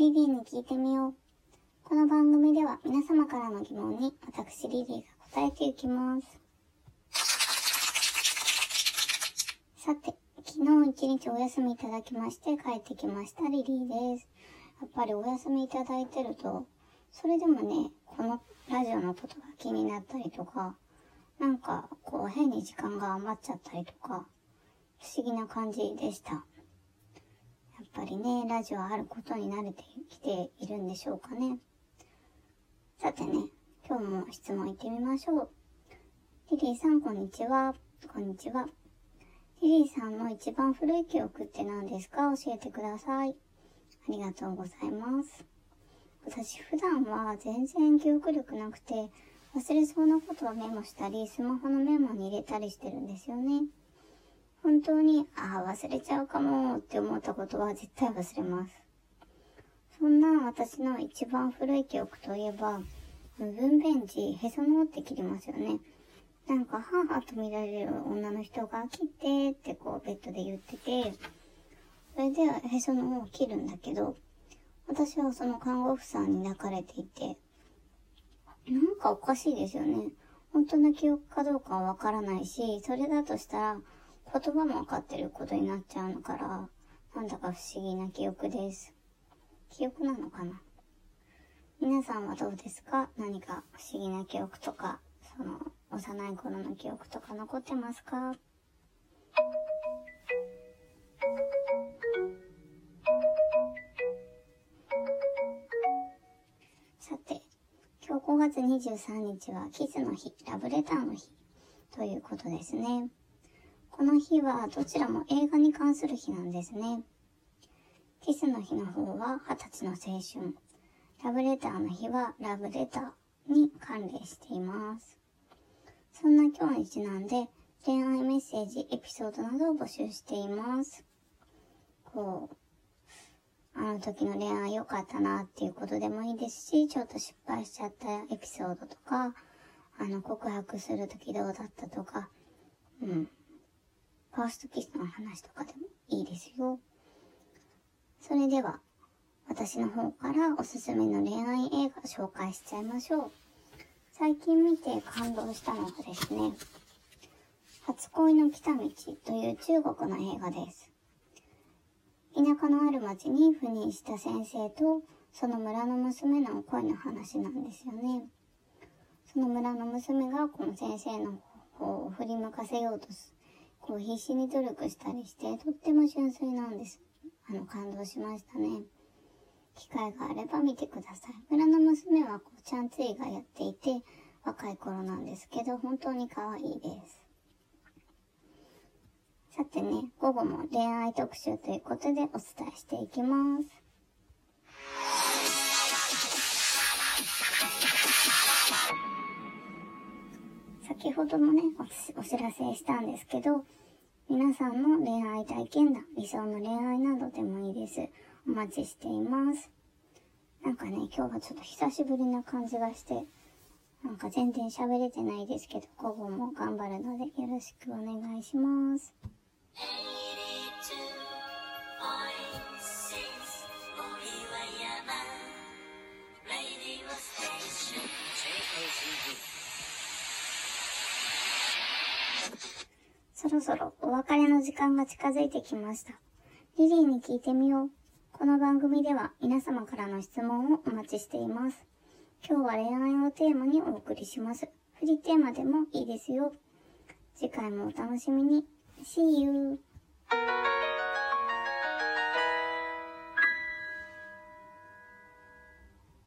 リリーに聞いてみよう。この番組では皆様からの疑問に私リリーが答えていきます。さて、昨日一日お休みいただきまして帰ってきましたリリーです。やっぱりお休みいただいてると、それでもね、このラジオのことが気になったりとか、なんかこう変に時間が余っちゃったりとか、不思議な感じでした。やっぱりね、ラジオあることに慣れてきているんでしょうかね。さてね、今日も質問いってみましょう。リリーさん、こんにちは。こんにちは。リリーさんの一番古い記憶って何ですか？教えてください。ありがとうございます。私普段は全然記憶力なくて、忘れそうなことはメモしたり、スマホのメモに入れたりしてるんですよね。本当に、ああ、忘れちゃうかもって思ったことは絶対忘れます。そんな私の一番古い記憶といえば、分娩時、へその緒って切りますよね。なんか、母と見られる女の人が切ってってこうベッドで言ってて、それでへその緒を切るんだけど、私はその看護婦さんに泣かれていて、なんかおかしいですよね。本当の記憶かどうかはわからないし、それだとしたら言葉もわかってることになっちゃうのから、なんだか不思議な記憶です。記憶なのかな？皆さんはどうですか？何か不思議な記憶とか、その、幼い頃の記憶とか残ってますか？さて、今日5月23日はキスの日、ラブレターの日ということですね。この日はどちらも映画に関する日なんですね。キスの日の方は二十歳の青春。ラブレターの日はラブレターに関連しています。そんな今日にちなんで恋愛メッセージ、エピソードなどを募集しています。こう、あの時の恋愛良かったなっていうことでもいいですし、ちょっと失敗しちゃったエピソードとか、あの告白する時どうだったとか、うん。ファーストキスの話とかでもいいですよ。それでは、私の方からおすすめの恋愛映画紹介しちゃいましょう。最近見て感動したのがですね、初恋の来た道という中国の映画です。田舎のある町に赴任した先生と、その村の娘の恋の話なんですよね。その村の娘がこの先生の方を振り向かせようとす、こう必死に努力したりして、とっても純粋なんです。あの、感動しましたね。機会があれば見てください。村の娘はこう、ちゃんついがやっていて、若い頃なんですけど、本当に可愛いです。さてね、午後も恋愛特集ということでお伝えしていきます。先ほどもねお、お知らせしたんですけど、皆さんの恋愛体験談、理想の恋愛などでもいいです。お待ちしています。なんかね、今日はちょっと久しぶりな感じがして、なんか全然喋れてないですけど、午後も頑張るのでよろしくお願いします。そろそろお別れの時間が近づいてきました。リリーに聞いてみよう。この番組では皆様からの質問をお待ちしています。今日は恋愛をテーマにお送りします。フリーテーマでもいいですよ。次回もお楽しみに。See you!